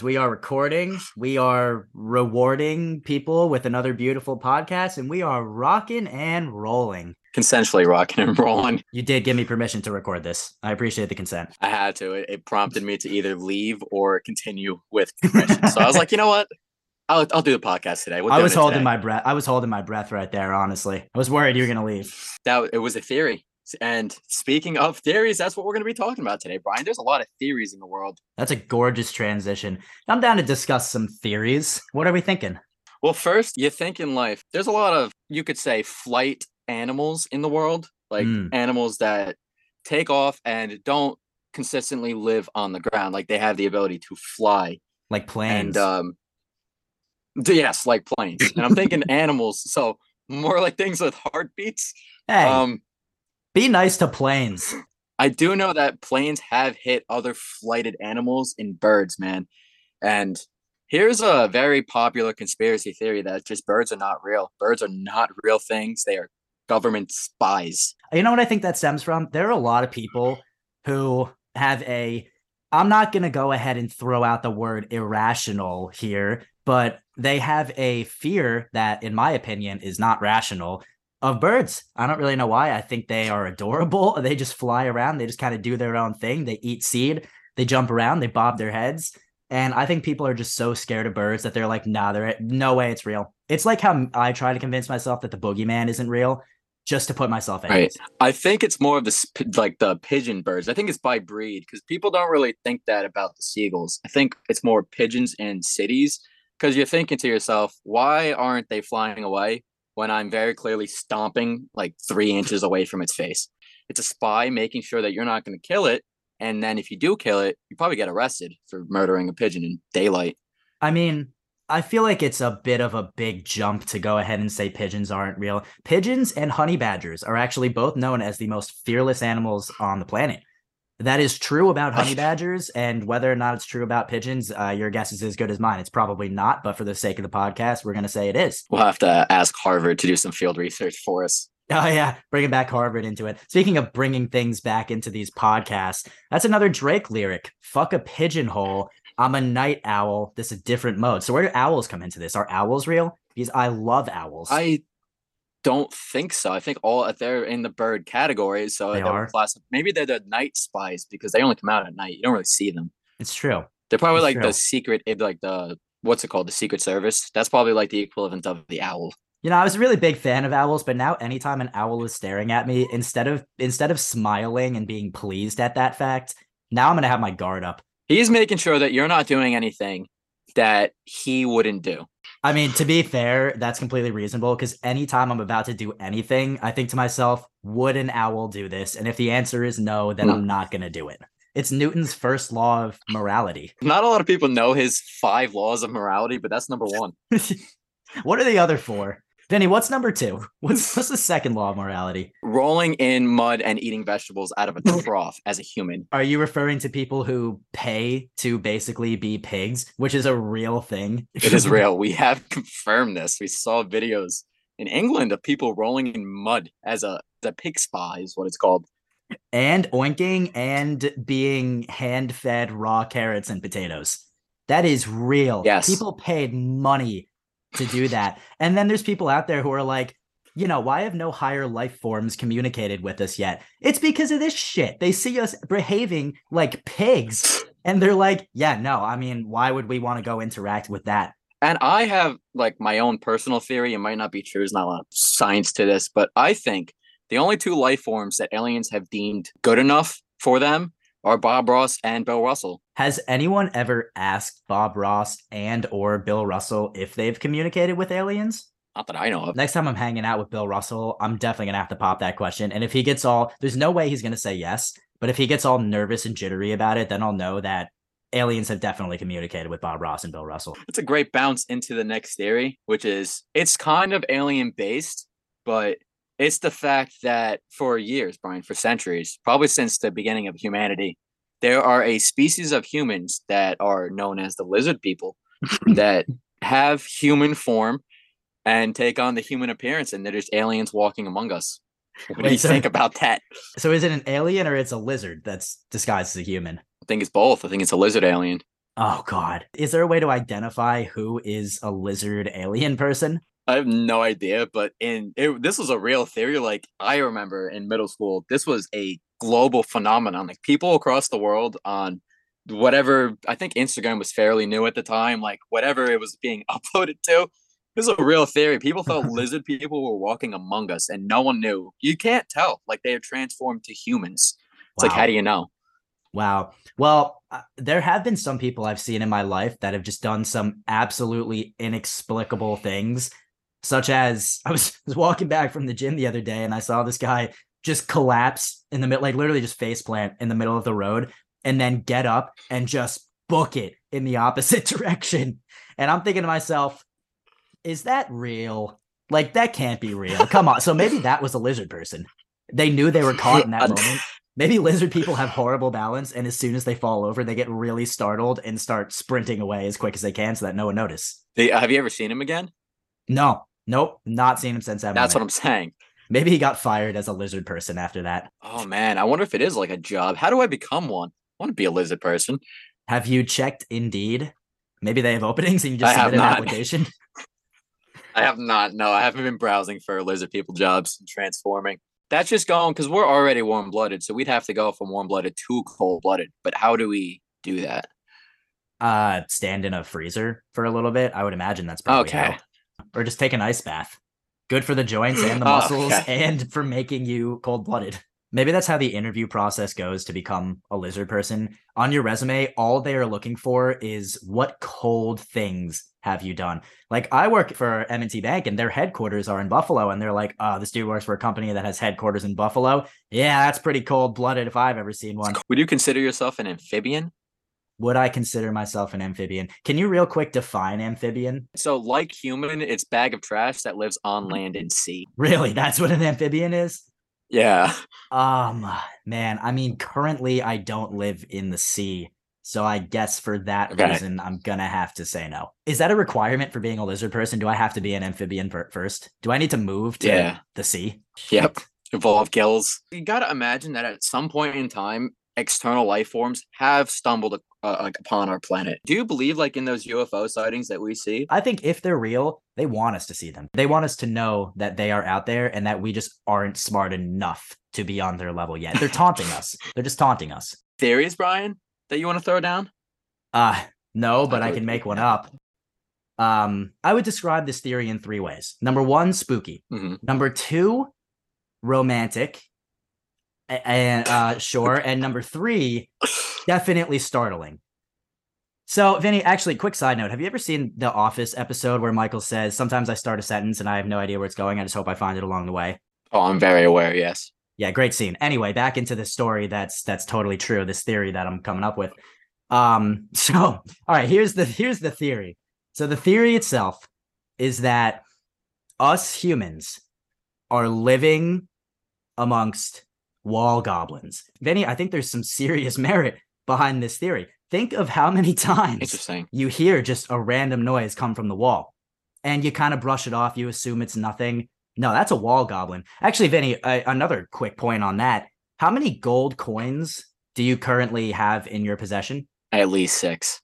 We are recording. We are rewarding people with another beautiful podcast, and we are rocking and rolling. Consensually rocking and rolling. You did give me permission to record this. I appreciate the consent. I had to. It, it prompted me to either leave or continue with permission. so I was like, you know what? I'll, I'll do the podcast today. We're I was holding today. my breath. I was holding my breath right there. Honestly, I was worried you were gonna leave. that it was a theory. And speaking of theories, that's what we're going to be talking about today, Brian. There's a lot of theories in the world. That's a gorgeous transition. I'm down to discuss some theories. What are we thinking? Well, first, you think in life, there's a lot of, you could say, flight animals in the world, like Mm. animals that take off and don't consistently live on the ground. Like they have the ability to fly. Like planes. And, um, yes, like planes. And I'm thinking animals. So more like things with heartbeats. hey, Um, be nice to planes. I do know that planes have hit other flighted animals and birds, man. And here's a very popular conspiracy theory that just birds are not real. Birds are not real things. They are government spies. You know what I think that stems from? There are a lot of people who have a I'm not going to go ahead and throw out the word irrational here, but they have a fear that in my opinion is not rational of birds. I don't really know why. I think they are adorable. They just fly around, they just kind of do their own thing. They eat seed, they jump around, they bob their heads. And I think people are just so scared of birds that they're like, nah, they're no way it's real. It's like how I try to convince myself that the boogeyman isn't real just to put myself in. Right. I think it's more of the sp- like the pigeon birds. I think it's by breed because people don't really think that about the seagulls. I think it's more pigeons in cities because you're thinking to yourself, why aren't they flying away when I'm very clearly stomping like three inches away from its face? It's a spy making sure that you're not going to kill it. And then if you do kill it, you probably get arrested for murdering a pigeon in daylight. I mean, I feel like it's a bit of a big jump to go ahead and say pigeons aren't real. Pigeons and honey badgers are actually both known as the most fearless animals on the planet. That is true about honey badgers, and whether or not it's true about pigeons, uh, your guess is as good as mine. It's probably not, but for the sake of the podcast, we're going to say it is. We'll have to ask Harvard to do some field research for us. Oh yeah, bringing back Harvard into it. Speaking of bringing things back into these podcasts, that's another Drake lyric. Fuck a pigeonhole. I'm a night owl. This is a different mode. So where do owls come into this? Are owls real? Because I love owls. I don't think so. I think all they're in the bird category. So They they're are? class- maybe they're the night spies because they only come out at night. You don't really see them. it's true. They're probably That's like true. the secret, eh, like the what's it called, the Secret Service. That's probably like the equivalent of the owl. You know, I was a really big fan of owls, but now anytime an owl is staring at me, instead of instead of smiling and being pleased at that fact, now I'm gonna have my guard up. He's making sure that you're not doing anything that he wouldn't do. I mean, to be fair, that's completely reasonable because anytime I'm about to do anything, I think to myself, would an owl do this? And if the answer is no, then hmm. I'm not going to do it. It's Newton's first law of morality. Not a lot of people know his five laws of morality, but that's number one. what are the other four? Vinny, what's number two? What's, what's the second law of morality? Rolling in mud and eating vegetables out of a trough as a human. Are you referring to people who pay to basically be pigs, which is a real thing? It is real. We have confirmed this. We saw videos in England of people rolling in mud as a the pig spa is what it's called. and oinking and being hand fed raw carrots and potatoes. That is real. Yes. People paid money to do that. and then there's people out there who are like, you know, why have no higher life forms communicated with us yet? It's because of this shit. They see us behaving like pigs and they're like, yeah, no, I mean, why would we want to go interact with that? And I have like my own personal theory. It might not be true. There's not a lot of science to this, but I think the only two life forms that aliens have deemed good enough for them are Bob Ross and Bill Russell. Has anyone ever asked Bob Ross and or Bill Russell if they've communicated with aliens? Not that I know of. next time I'm hanging out with Bill Russell, I'm definitely gonna have to pop that question. And if he gets all, there's no way he's gonna say yes. But if he gets all nervous and jittery about it, then I'll know that aliens have definitely communicated with Bob Ross and Bill Russell. It's a great bounce into the next theory, which is it's kind of alien based, but it's the fact that for years, Brian, for centuries, probably since the beginning of humanity, there are a species of humans that are known as the lizard people that have human form and take on the human appearance, and they're just aliens walking among us. What do you so- think about that? So is it an alien or it's a lizard that's disguised as a human? I think it's both. I think it's a lizard alien. Oh God. Is there a way to identify who is a lizard alien person? I have no idea, but in it, this was a real theory. Like I remember in middle school, this was a global phenomenon. Like people across the world on whatever I think Instagram was fairly new at the time, like whatever it was being uploaded to. This is a real theory. People thought lizard people were walking among us and no one knew. You can't tell. Like they are transformed to humans. It's wow. like, how do you know? Wow. Well, uh, there have been some people I've seen in my life that have just done some absolutely inexplicable things, such as I was, was walking back from the gym the other day and I saw this guy just collapse in the middle, like literally just face plant in the middle of the road and then get up and just book it in the opposite direction. And I'm thinking to myself, is that real? Like that can't be real. Come on. So maybe that was a lizard person. They knew they were caught in that moment. Maybe lizard people have horrible balance, and as soon as they fall over, they get really startled and start sprinting away as quick as they can so that no one notice. They, have you ever seen him again? No, nope, not seen him since that. That's moment. what I'm saying. Maybe he got fired as a lizard person after that. Oh man, I wonder if it is like a job. How do I become one? I want to be a lizard person. Have you checked Indeed? Maybe they have openings and you just submit an application. I have not. No, I haven't been browsing for lizard people jobs and transforming. That's just going because we're already warm blooded, so we'd have to go from warm blooded to cold blooded. But how do we do that? Uh, stand in a freezer for a little bit. I would imagine that's probably okay. How. Or just take an ice bath. Good for the joints and the muscles, okay. and for making you cold blooded. Maybe that's how the interview process goes to become a lizard person. On your resume, all they are looking for is what cold things have you done? Like I work for M&T Bank and their headquarters are in Buffalo and they're like, "Oh, this dude works for a company that has headquarters in Buffalo." Yeah, that's pretty cold-blooded if I've ever seen one. Would you consider yourself an amphibian? Would I consider myself an amphibian? Can you real quick define amphibian? So, like human, it's bag of trash that lives on land and sea. Really? That's what an amphibian is? Yeah. Um, man, I mean, currently I don't live in the sea. So I guess for that okay. reason, I'm gonna have to say no. Is that a requirement for being a lizard person? Do I have to be an amphibian first? Do I need to move to yeah. the sea? Yep. Evolve gills. You gotta imagine that at some point in time, external life forms have stumbled uh, like upon our planet. Do you believe like in those UFO sightings that we see? I think if they're real, they want us to see them. They want us to know that they are out there and that we just aren't smart enough to be on their level yet. They're taunting us. They're just taunting us. Theories, Brian, that you want to throw down? Uh no, but I, I can make one up. Um, I would describe this theory in three ways. Number one, spooky. Mm-hmm. Number two, romantic and uh sure. And number three definitely startling. So vinny actually quick side note. Have you ever seen the office episode where michael says sometimes i start a sentence and i have no idea where it's going. I just hope i find it along the way oh i'm very aware yes. Yeah great scene. Anyway back into the story that's that's totally true this theory that i'm coming up with. Um so all right here's the here's the theory. So the theory itself is that us humans are living amongst wall goblins. Vinny, I think there's some serious merit behind this theory. Think of how many times you hear just a random noise come from the wall and you kind of brush it off. You assume it's nothing. No, that's a wall goblin. Actually, Vinny, uh, another quick point on that. How many gold coins do you currently have in your possession? At least six.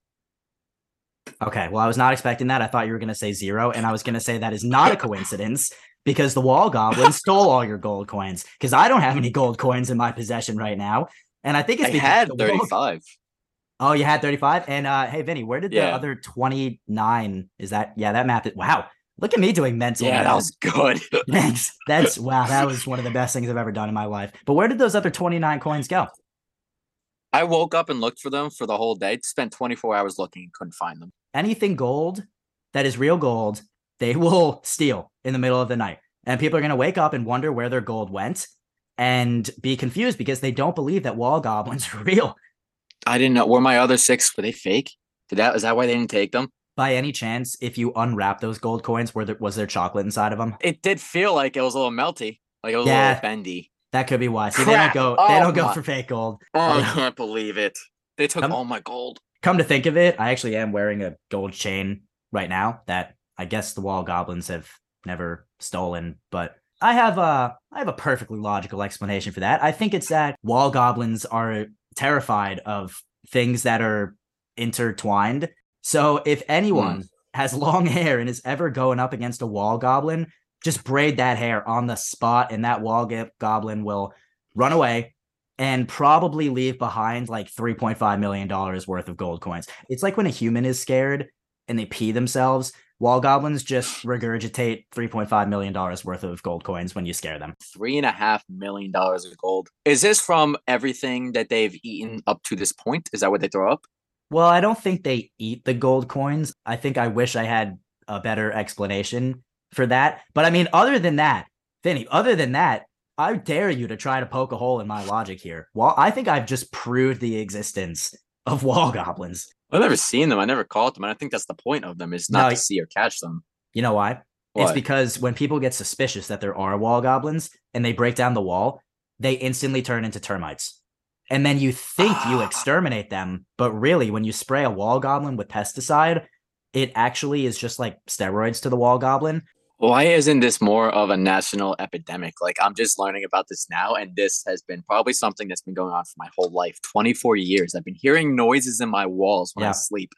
Okay, well, I was not expecting that. I thought you were going to say zero, and I was going to say that is not a coincidence because the wall goblin stole all your gold coins because I don't have any gold coins in my possession right now. And I think it's I had 35. Oh, you had 35? And uh hey Vinny, where did yeah. the other 29 is that? Yeah, that math is wow. Look at me doing mental. Yeah, math. that was good. Thanks. That's wow, that was one of the best things I've ever done in my life. But where did those other 29 coins go? I woke up and looked for them for the whole day. Spent 24 hours looking and couldn't find them. Anything gold that is real gold they will steal in the middle of the night. And people are going to wake up and wonder where their gold went and be confused because they don't believe that wall goblins are real. I didn't know. Were my other six, were they fake? Did that, is that why they didn't take them? By any chance, if you unwrap those gold coins, were there, was there chocolate inside of them? It did feel like it was a little melty, like it was yeah, a little bendy. That could be why. See, Crap. Oh they don't go. They oh don't go for fake gold. Oh, I um, can't believe it. They took come, all my gold. Come to think of it, I actually am wearing a gold chain right now that I guess the wall goblins have never stolen, but I have a I have a perfectly logical explanation for that. I think it's that wall goblins are terrified of things that are intertwined. So if anyone mm. has long hair and is ever going up against a wall goblin, just braid that hair on the spot, and that wall goblin will run away and probably leave behind like $3.5 million worth of gold coins. It's like when a human is scared and they pee themselves. Wall goblins just regurgitate $3.5 million worth of gold coins when you scare them. Three and a half million dollars of gold. Is this from everything that they've eaten up to this point? Is that what they throw up? Well, I don't think they eat the gold coins. I think I wish I had a better explanation for that. But I mean, other than that, Vinny, other than that, I dare you to try to poke a hole in my logic here. Well, I think I've just proved the existence of wall goblins. I've never seen them. I never caught them. And I think that's the point of them is not no, to see or catch them. You know why? What? It's because when people get suspicious that there are wall goblins and they break down the wall, they instantly turn into termites. And then you think you exterminate them, but really, when you spray a wall goblin with pesticide, it actually is just like steroids to the wall goblin. Why isn't this more of a national epidemic? Like I'm just learning about this now, and this has been probably something that's been going on for my whole life 24 years. I've been hearing noises in my walls when yeah. I sleep.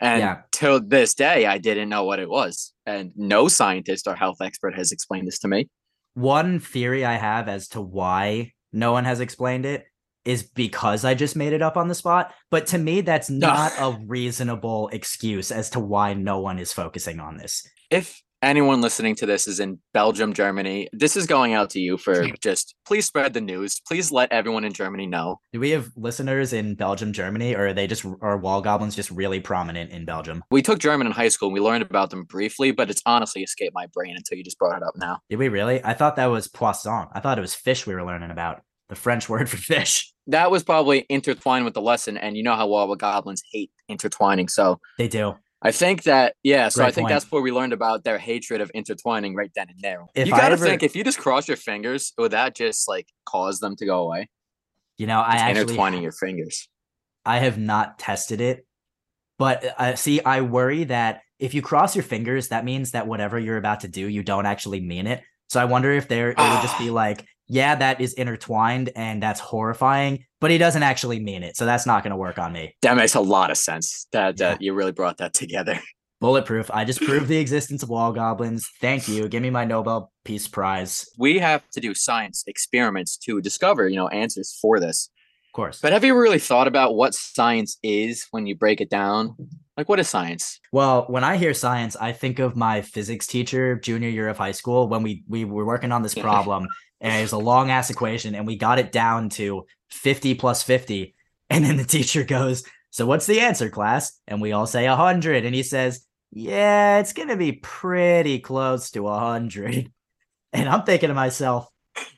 And yeah. till this day, I didn't know what it was. And no scientist or health expert has explained this to me. One theory I have as to why no one has explained it is because I just made it up on the spot. But to me, that's not a reasonable excuse as to why no one is focusing on this. If anyone listening to this is in Belgium, Germany, this is going out to you for just please spread the news. Please let everyone in Germany know. Do we have listeners in Belgium, Germany, or are they just are wall goblins just really prominent in Belgium? We took German in high school and we learned about them briefly, but it's honestly escaped my brain until you just brought it up now. Did we really? I thought that was poisson. I thought it was fish we were learning about. The French word for fish. That was probably intertwined with the lesson, and you know how wall goblins hate intertwining. So they do. I think that yeah, so Great I think point. that's where we learned about their hatred of intertwining right then and there. If you gotta ever, think if you just cross your fingers, would that just like cause them to go away? You know, I actually intertwining your fingers. I have not tested it, but uh, see, I worry that if you cross your fingers, that means that whatever you're about to do, you don't actually mean it. So I wonder if there it would just be like, yeah, that is intertwined and that's horrifying, but he doesn't actually mean it. So that's not going to work on me. That makes a lot of sense. That, yeah. you really brought that together. Bulletproof. I just proved the existence of wall goblins. Thank you. Give me my Nobel Peace Prize. We have to do science experiments to discover, you know, answers for this. Of course. But have you really thought about what science is when you break it down? Like, what is science? Well, when I hear science, I think of my physics teacher junior year of high school when we we were working on this problem and it was a long ass equation and we got it down to 50 plus 50 and then the teacher goes so what's the answer class? And we all say 100 and he says yeah it's gonna be pretty close to 100 and i'm thinking to myself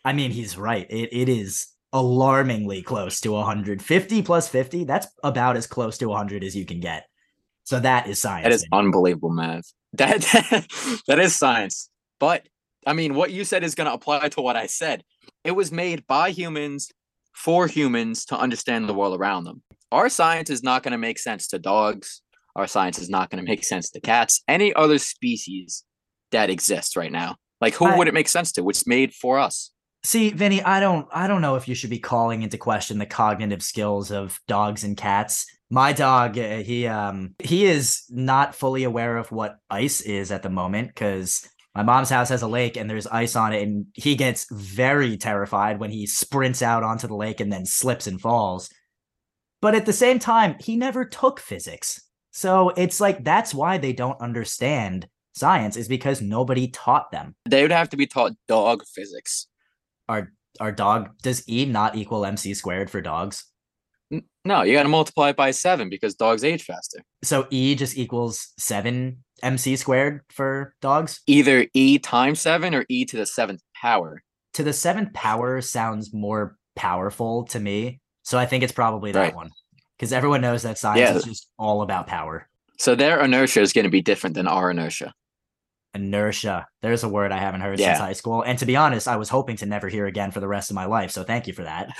i mean he's right. It, it is alarmingly close to 100 50 plus 50 that's about as close to 100 as you can get. So that is science that is unbelievable math. That that is science. But I mean, what you said is going to apply to what I said. It was made by humans for humans to understand the world around them. Our science is not going to make sense to dogs. Our science is not going to make sense to cats. Any other species that exists right now. Like who I, would it make sense to? Which made for us. See, Vinny, I don't I don't know if you should be calling into question the cognitive skills of dogs and cats. My dog, uh, he um he is not fully aware of what ice is at the moment cuz my mom's house has a lake and there's ice on it and he gets very terrified when he sprints out onto the lake and then slips and falls. But at the same time he never took physics. So it's like that's why they don't understand science is because nobody taught them. They would have to be taught dog physics. Our our dog does e not equal mc squared for dogs no you got to multiply it by seven because dogs age faster so e just equals seven MC squared for dogs? Either E times seven or E to the seventh power. To the seventh power sounds more powerful to me. So I think it's probably that right. one. Because everyone knows that science yeah. is just all about power. So their inertia is going to be different than our inertia. Inertia. There's a word I haven't heard yeah. since high school. And to be honest, I was hoping to never hear again for the rest of my life. So thank you for that.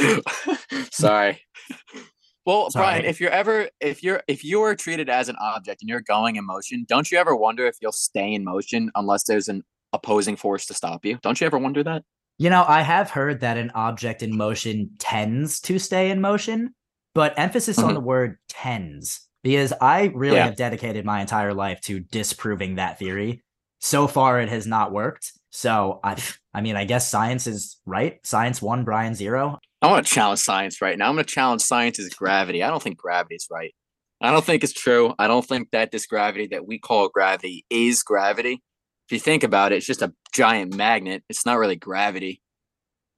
Sorry. Well, Sorry. Brian, if you're ever if you're if you are treated as an object and you're going in motion, don't you ever wonder if you'll stay in motion unless there's an opposing force to stop you? Don't you ever wonder that? You know, I have heard that an object in motion tends to stay in motion, but emphasis mm-hmm. on the word tends. because I really Yeah. have dedicated my entire life to disproving that theory. So far, it has not worked. So I, I mean, I guess science is right. Science one, Brian zero. I want to challenge science right now. I'm going to challenge science's gravity. I don't think gravity is right. I don't think it's true. I don't think that this gravity that we call gravity is gravity. If you think about it, it's just a giant magnet. It's not really gravity.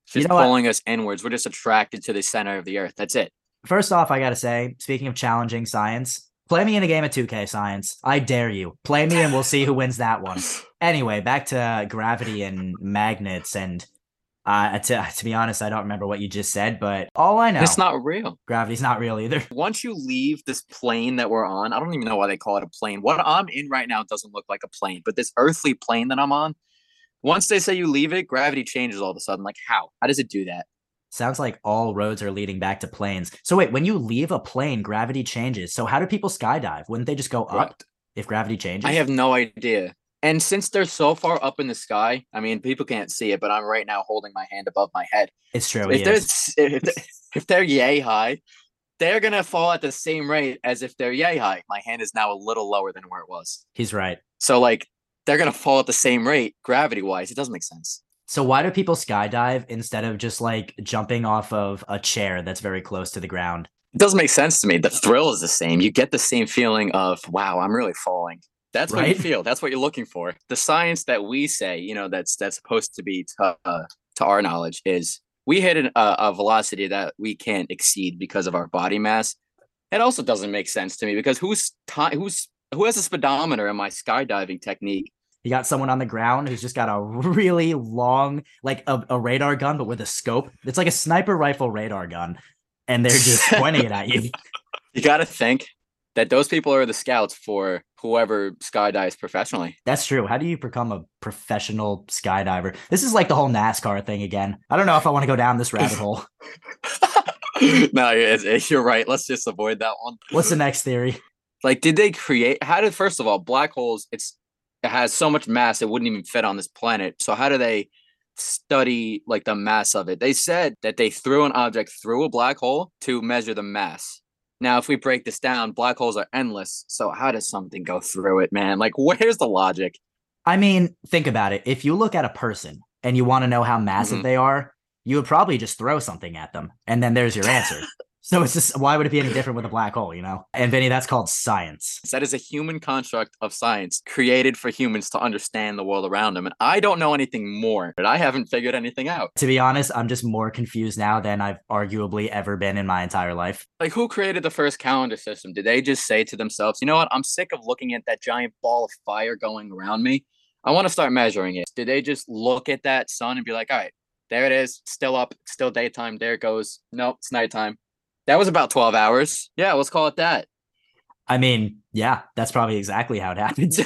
It's You just know what? pulling us inwards. We're just attracted to the center of the earth. That's it. First off, I gotta say, speaking of challenging science, play me in a game of 2K science. I dare you. Play me, and we'll see who wins that one. Anyway, back to gravity and magnets, and uh, to to be honest, I don't remember what you just said, but all I know, It's not real. gravity's not real either. Once you leave this plane that we're on, I don't even know why they call it a plane. What I'm in right now doesn't look like a plane, but this earthly plane that I'm on, once they say you leave it, gravity changes all of a sudden. Like how? How does it do that? Sounds like all roads are leading back to planes. So wait, when you leave a plane, gravity changes. So how do people skydive? Wouldn't they just go up if gravity changes? I have no idea. And since they're so far up in the sky, I mean, people can't see it, but I'm right now holding my hand above my head. It's true. if he they're if they- if they're yay high, they're gonna fall at the same rate as if they're yay high. My hand is now a little lower than where it was. He's right. So like they're gonna fall at the same rate gravity wise. It doesn't make sense. So why do people skydive instead of just like jumping off of a chair that's very close to the ground? It doesn't make sense to me. The thrill is the same. You get the same feeling of wow, I'm really falling. That's what you feel. That's what you're looking for. The science that we say, you know, that's that's supposed to be to, uh, to our knowledge is we hit an, a, a velocity that we can't exceed because of our body mass. It also doesn't make sense to me because who's ti who's who has a speedometer in my skydiving technique? You got someone on the ground who's just got a really long, like a, a radar gun, but with a scope. It's like a sniper rifle radar gun, and they're just pointing it at you. You got to think that those people are the scouts for whoever skydives professionally. That's true. How do you become a professional skydiver? This is like the whole NASCAR thing again. I don't know if I want to go down this rabbit hole. no, you're right. Let's just avoid that one. What's the next theory? Like, did they create? How did first of all, black holes? It's it has so much mass it wouldn't even fit on this planet. So how do they study like the mass of it? They said that they threw an object through a black hole to measure the mass. Now, if we break this down, black holes are endless. So how does something go through it, man? Like, where's the logic? I mean, think about it. If you look at a person and you want to know how massive Mhm. they are, you would probably just throw something at them, and then there's your answer. so it's just why would it be any different with a black hole, you know? And Vinny, that's called science. That is a human construct of science created for humans to understand the world around them. And I don't know anything more, but I haven't figured anything out. To be honest, I'm just more confused now than I've arguably ever been in my entire life. Like, who created the first calendar system? Did they just say to themselves, you know what? I'm sick of looking at that giant ball of fire going around me. I want to start measuring it. Did they just look at that sun and be like, all right, there it is, still up, still daytime, there it goes. Nope, it's nighttime. That was about 12 hours. Yeah, let's call it that. I mean, yeah, that's probably exactly how it happens.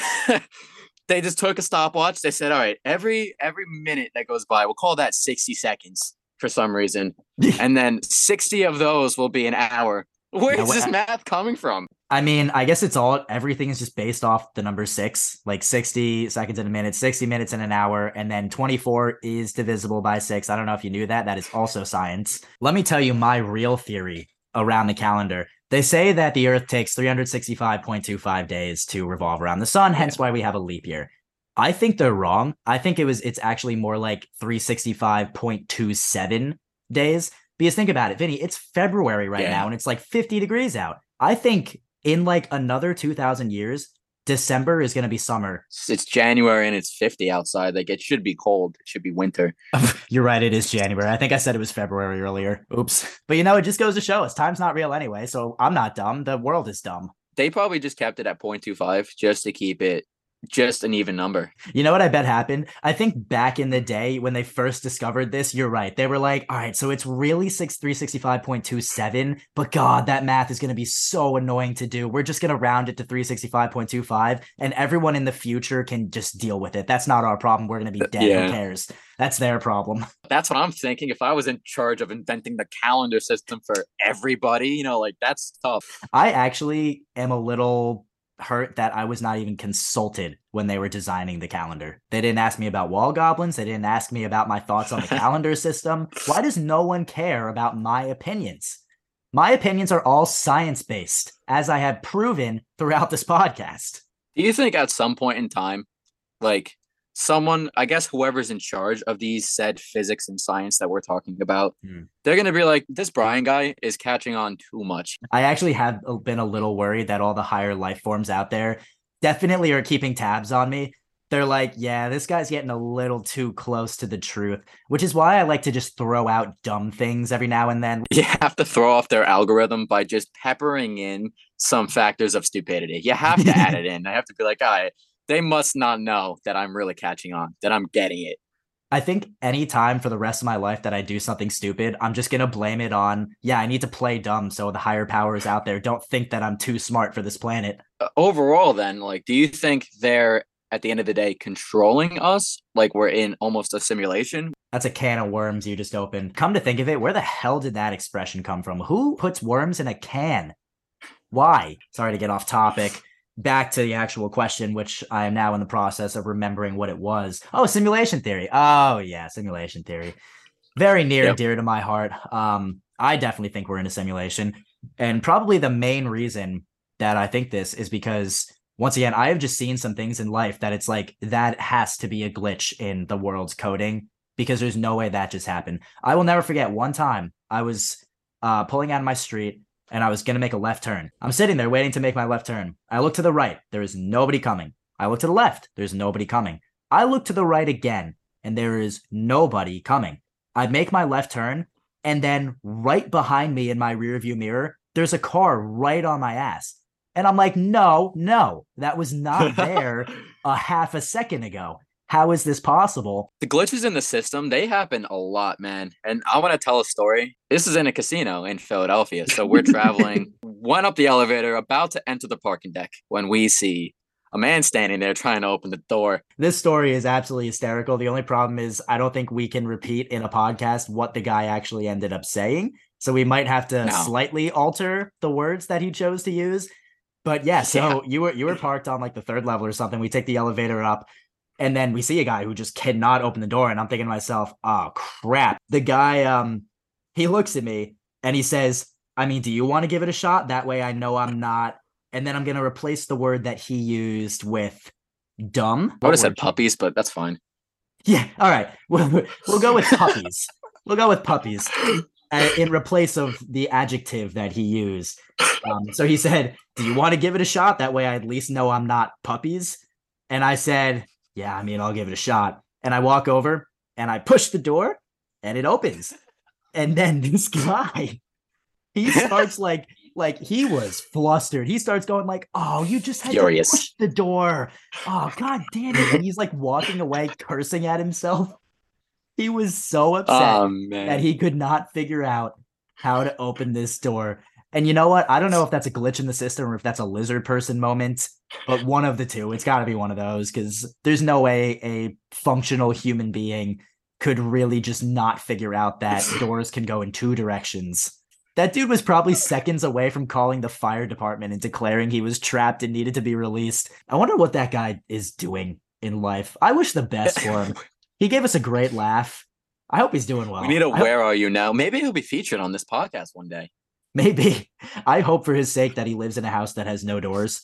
they just took a stopwatch. They said, all right, every every minute that goes by, we'll call that 60 seconds for some reason. and then 60 of those will be an hour. Where is this math coming from? I mean, I guess it's all everything is just based off the number six, like 60 seconds in a minute, 60 minutes in an hour, and then 24 is divisible by six. I don't know if you knew that. That is also science. Let me tell you my real theory around the calendar. They say that the Earth takes 365.25 days to revolve around the sun, hence why we have a leap year. I think they're wrong. I think it was it's actually more like 365.27 days. Because think about it, Vinny, it's February right Yeah. now and it's like 50 degrees out. I think in like another 2000 years, December is going to be summer. It's- It's January and it's 50 outside. Like it should be cold. It should be winter. You're right, it is January. I think I said it was February earlier. Oops. But you know, it just goes to show us time's not real anyway. So I'm not dumb. The world is dumb. They probably just kept it at 0.25 just to keep it just an even number. You know what I bet happened? I think back in the day when they first discovered this, you're right. They were like, all right, so it's really six three sixty five point two seven, but God, that math is gonna be so annoying to do. We're just gonna round it to 365.25, and everyone in the future can just deal with it. That's not our problem. We're gonna be dead. yeah. Who cares? That's their problem. That's what I'm thinking. If I was in charge of inventing the calendar system for everybody, you know, like that's tough. I actually am a little hurt that I was not even consulted when they were designing the calendar. They didn't ask me about wall goblins. They didn't ask me about my thoughts on the calendar system. Why does no one care about my opinions? My opinions are all science based, as I have proven throughout this podcast. Do you think at some point in time, like someone, I guess whoever's in charge of these said physics and science that we're talking about, Hmm. they're gonna be like, this Brian guy is catching on too much. I actually have been a little worried that all the higher life forms out there definitely are keeping tabs on me. They're like, yeah, this guy's getting a little too close to the truth, which is why I like to just throw out dumb things every now and then. You have to throw off their algorithm by just peppering in some factors of stupidity. You have to add it in. I have to be like, all right, they must not know that I'm really catching on, that I'm getting it. I think any time for the rest of my life that I do something stupid, I'm just gonna blame it on, yeah, I need to play dumb so the higher powers out there don't think that I'm too smart for this planet. Uh, Overall, then, like, do you think they're at the end of the day controlling us? Like we're in almost a simulation? That's a can of worms you just opened. Come to think of it, where the hell did that expression come from? Who puts worms in a can? Why? Sorry to get off topic. Back to the actual question, which I am now in the process of remembering what it was. Oh, simulation theory. Oh, yeah, simulation theory. Very near Yep. and dear to my heart. Um, I definitely think we're in a simulation. And probably the main reason that I think this is because once again, I have just seen some things in life that it's like that has to be a glitch in the world's coding because there's no way that just happened. I will never forget one time I was uh, pulling out of my street and I was going to make a left turn. I'm sitting there waiting to make my left turn. I look to the right. There is nobody coming. I look to the left. There's nobody coming. I look to the right again and there is nobody coming. I make my left turn and then right behind me in my rearview mirror, there's a car right on my ass. And I'm like, no, no, that was not there a half a second ago. How is this possible? the glitches in the system they happen a lot man and i want to tell a story this is in a casino in philadelphia so we're traveling went up the elevator about to enter the parking deck when we see a man standing there trying to open the door This story is absolutely hysterical. The only problem is I don't think we can repeat in a podcast what the guy actually ended up saying. So we might have to No. slightly alter the words that he chose to use. But yeah, so you were you were parked on like the third level or something. We take the elevator up and then we see a guy who just cannot open the door and I'm thinking to myself, "Oh crap." The guy um he looks at me and he says, "I mean, do you want to give it a shot? That way I know I'm not." And then I'm going to replace the word that he used with dumb. i would have said puppies but that's fine Yeah. All right. We'll, we'll go with puppies. we'll go with puppies uh, in replace of the adjective that he used. Um, so he said, Do you want to give it a shot? That way I at least know I'm not puppies. And I said, Yeah, I mean, I'll give it a shot. And I walk over and I push the door and it opens. And then this guy, he starts like, like he was flustered. He starts going like, "Oh, you just had Furious. to push the door. Oh, god damn it!" And he's like walking away, cursing at himself. He was so upset oh that he could not figure out how to open this door. And you know what? I don't know if that's a glitch in the system or if that's a lizard person moment, but one of the two. It's got to be one of those because there's no way a functional human being could really just not figure out that doors can go in two directions. That dude was probably seconds away from calling the fire department and declaring he was trapped and needed to be released. I wonder what that guy is doing in life. I wish the best for him. He gave us a great laugh. I hope he's doing well. we need a I hope- where are you now maybe he'll be featured on this podcast one day Maybe. I hope for his sake that he lives in a house that has no doors.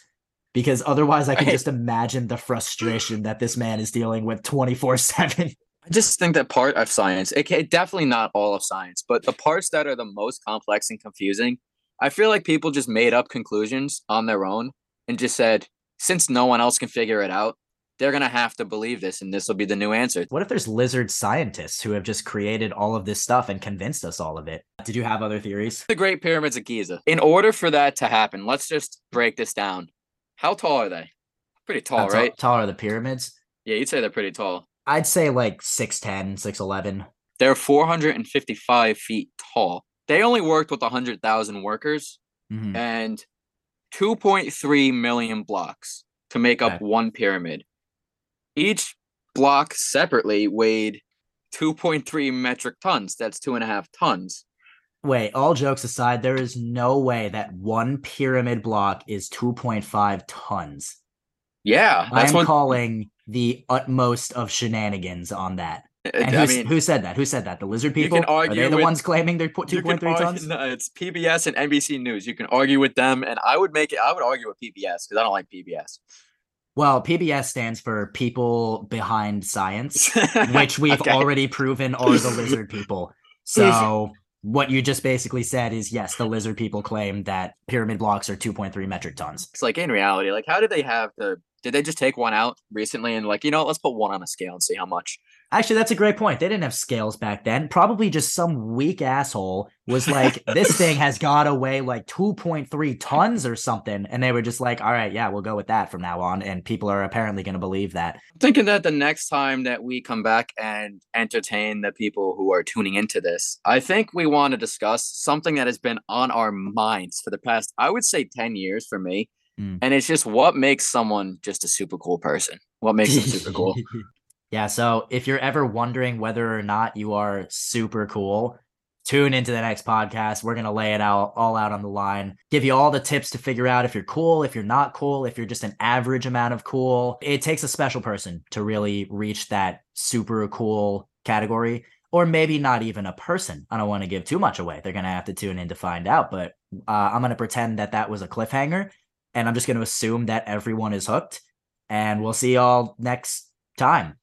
Because otherwise, I can Right. just imagine the frustration that this man is dealing with 24 7. I just think that part of science, it definitely not all of science, but the parts that are the most complex and confusing, I feel like people just made up conclusions on their own and just said, since no one else can figure it out, they're going to have to believe this and this will be the new answer. What if there's lizard scientists who have just created all of this stuff and convinced us all of it? Did you have other theories? The Great Pyramids of Giza. In order for that to happen, let's just break this down. How tall are they? Pretty tall, tall- right? taller are the pyramids? Yeah, you'd say they're pretty tall. I'd say like 6'10, 6'11. They're 455 feet tall. They only worked with 100,000 workers Mhm. and 2.3 million blocks to make up Okay. one pyramid. Each block separately weighed 2.3 metric tons. That's two and a half tons. Wait, all jokes aside, there is no way that one pyramid block is 2.5 tons. Yeah, that's I'm one. calling the utmost of shenanigans on that. Uh, and I mean, who said that? Who said that? The lizard people? Are they the with- ones claiming they're two you can point three argue- tons? No, it's PBS and NBC News. You can argue with them, and I would make it. I would argue with PBS because I don't like PBS. Well, PBS stands for People Behind Science, which we've Okay. already proven are the lizard people. So what you just basically said is yes, the lizard people claim that pyramid blocks are 2.3 metric tons. It's like in reality, like how did they have the? Did they just take one out recently and like you know let's put one on a scale and see how much? Actually, that's a great point. They didn't have scales back then. Probably just some weak asshole was like, this thing has got to weigh like 2.3 tons or something. And they were just like, all right, yeah, we'll go with that from now on. And people are apparently going to believe that. I'm thinking that the next time that we come back and entertain the people who are tuning into this, I think we want to discuss something that has been on our minds for the past, I would say, 10 years for me. Mm. And it's just what makes someone just a super cool person? What makes them super cool? Yeah, so if you're ever wondering whether or not you are super cool, tune into the next podcast. We're going to lay it out all out on the line, give you all the tips to figure out if you're cool, if you're not cool, if you're just an average amount of cool. It takes a special person to really reach that super cool category, or maybe not even a person. I don't want to give too much away. They're going to have to tune in to find out, but uh, I'm going to pretend that that was a cliffhanger, and I'm just going to assume that everyone is hooked, and we'll see y'all next time.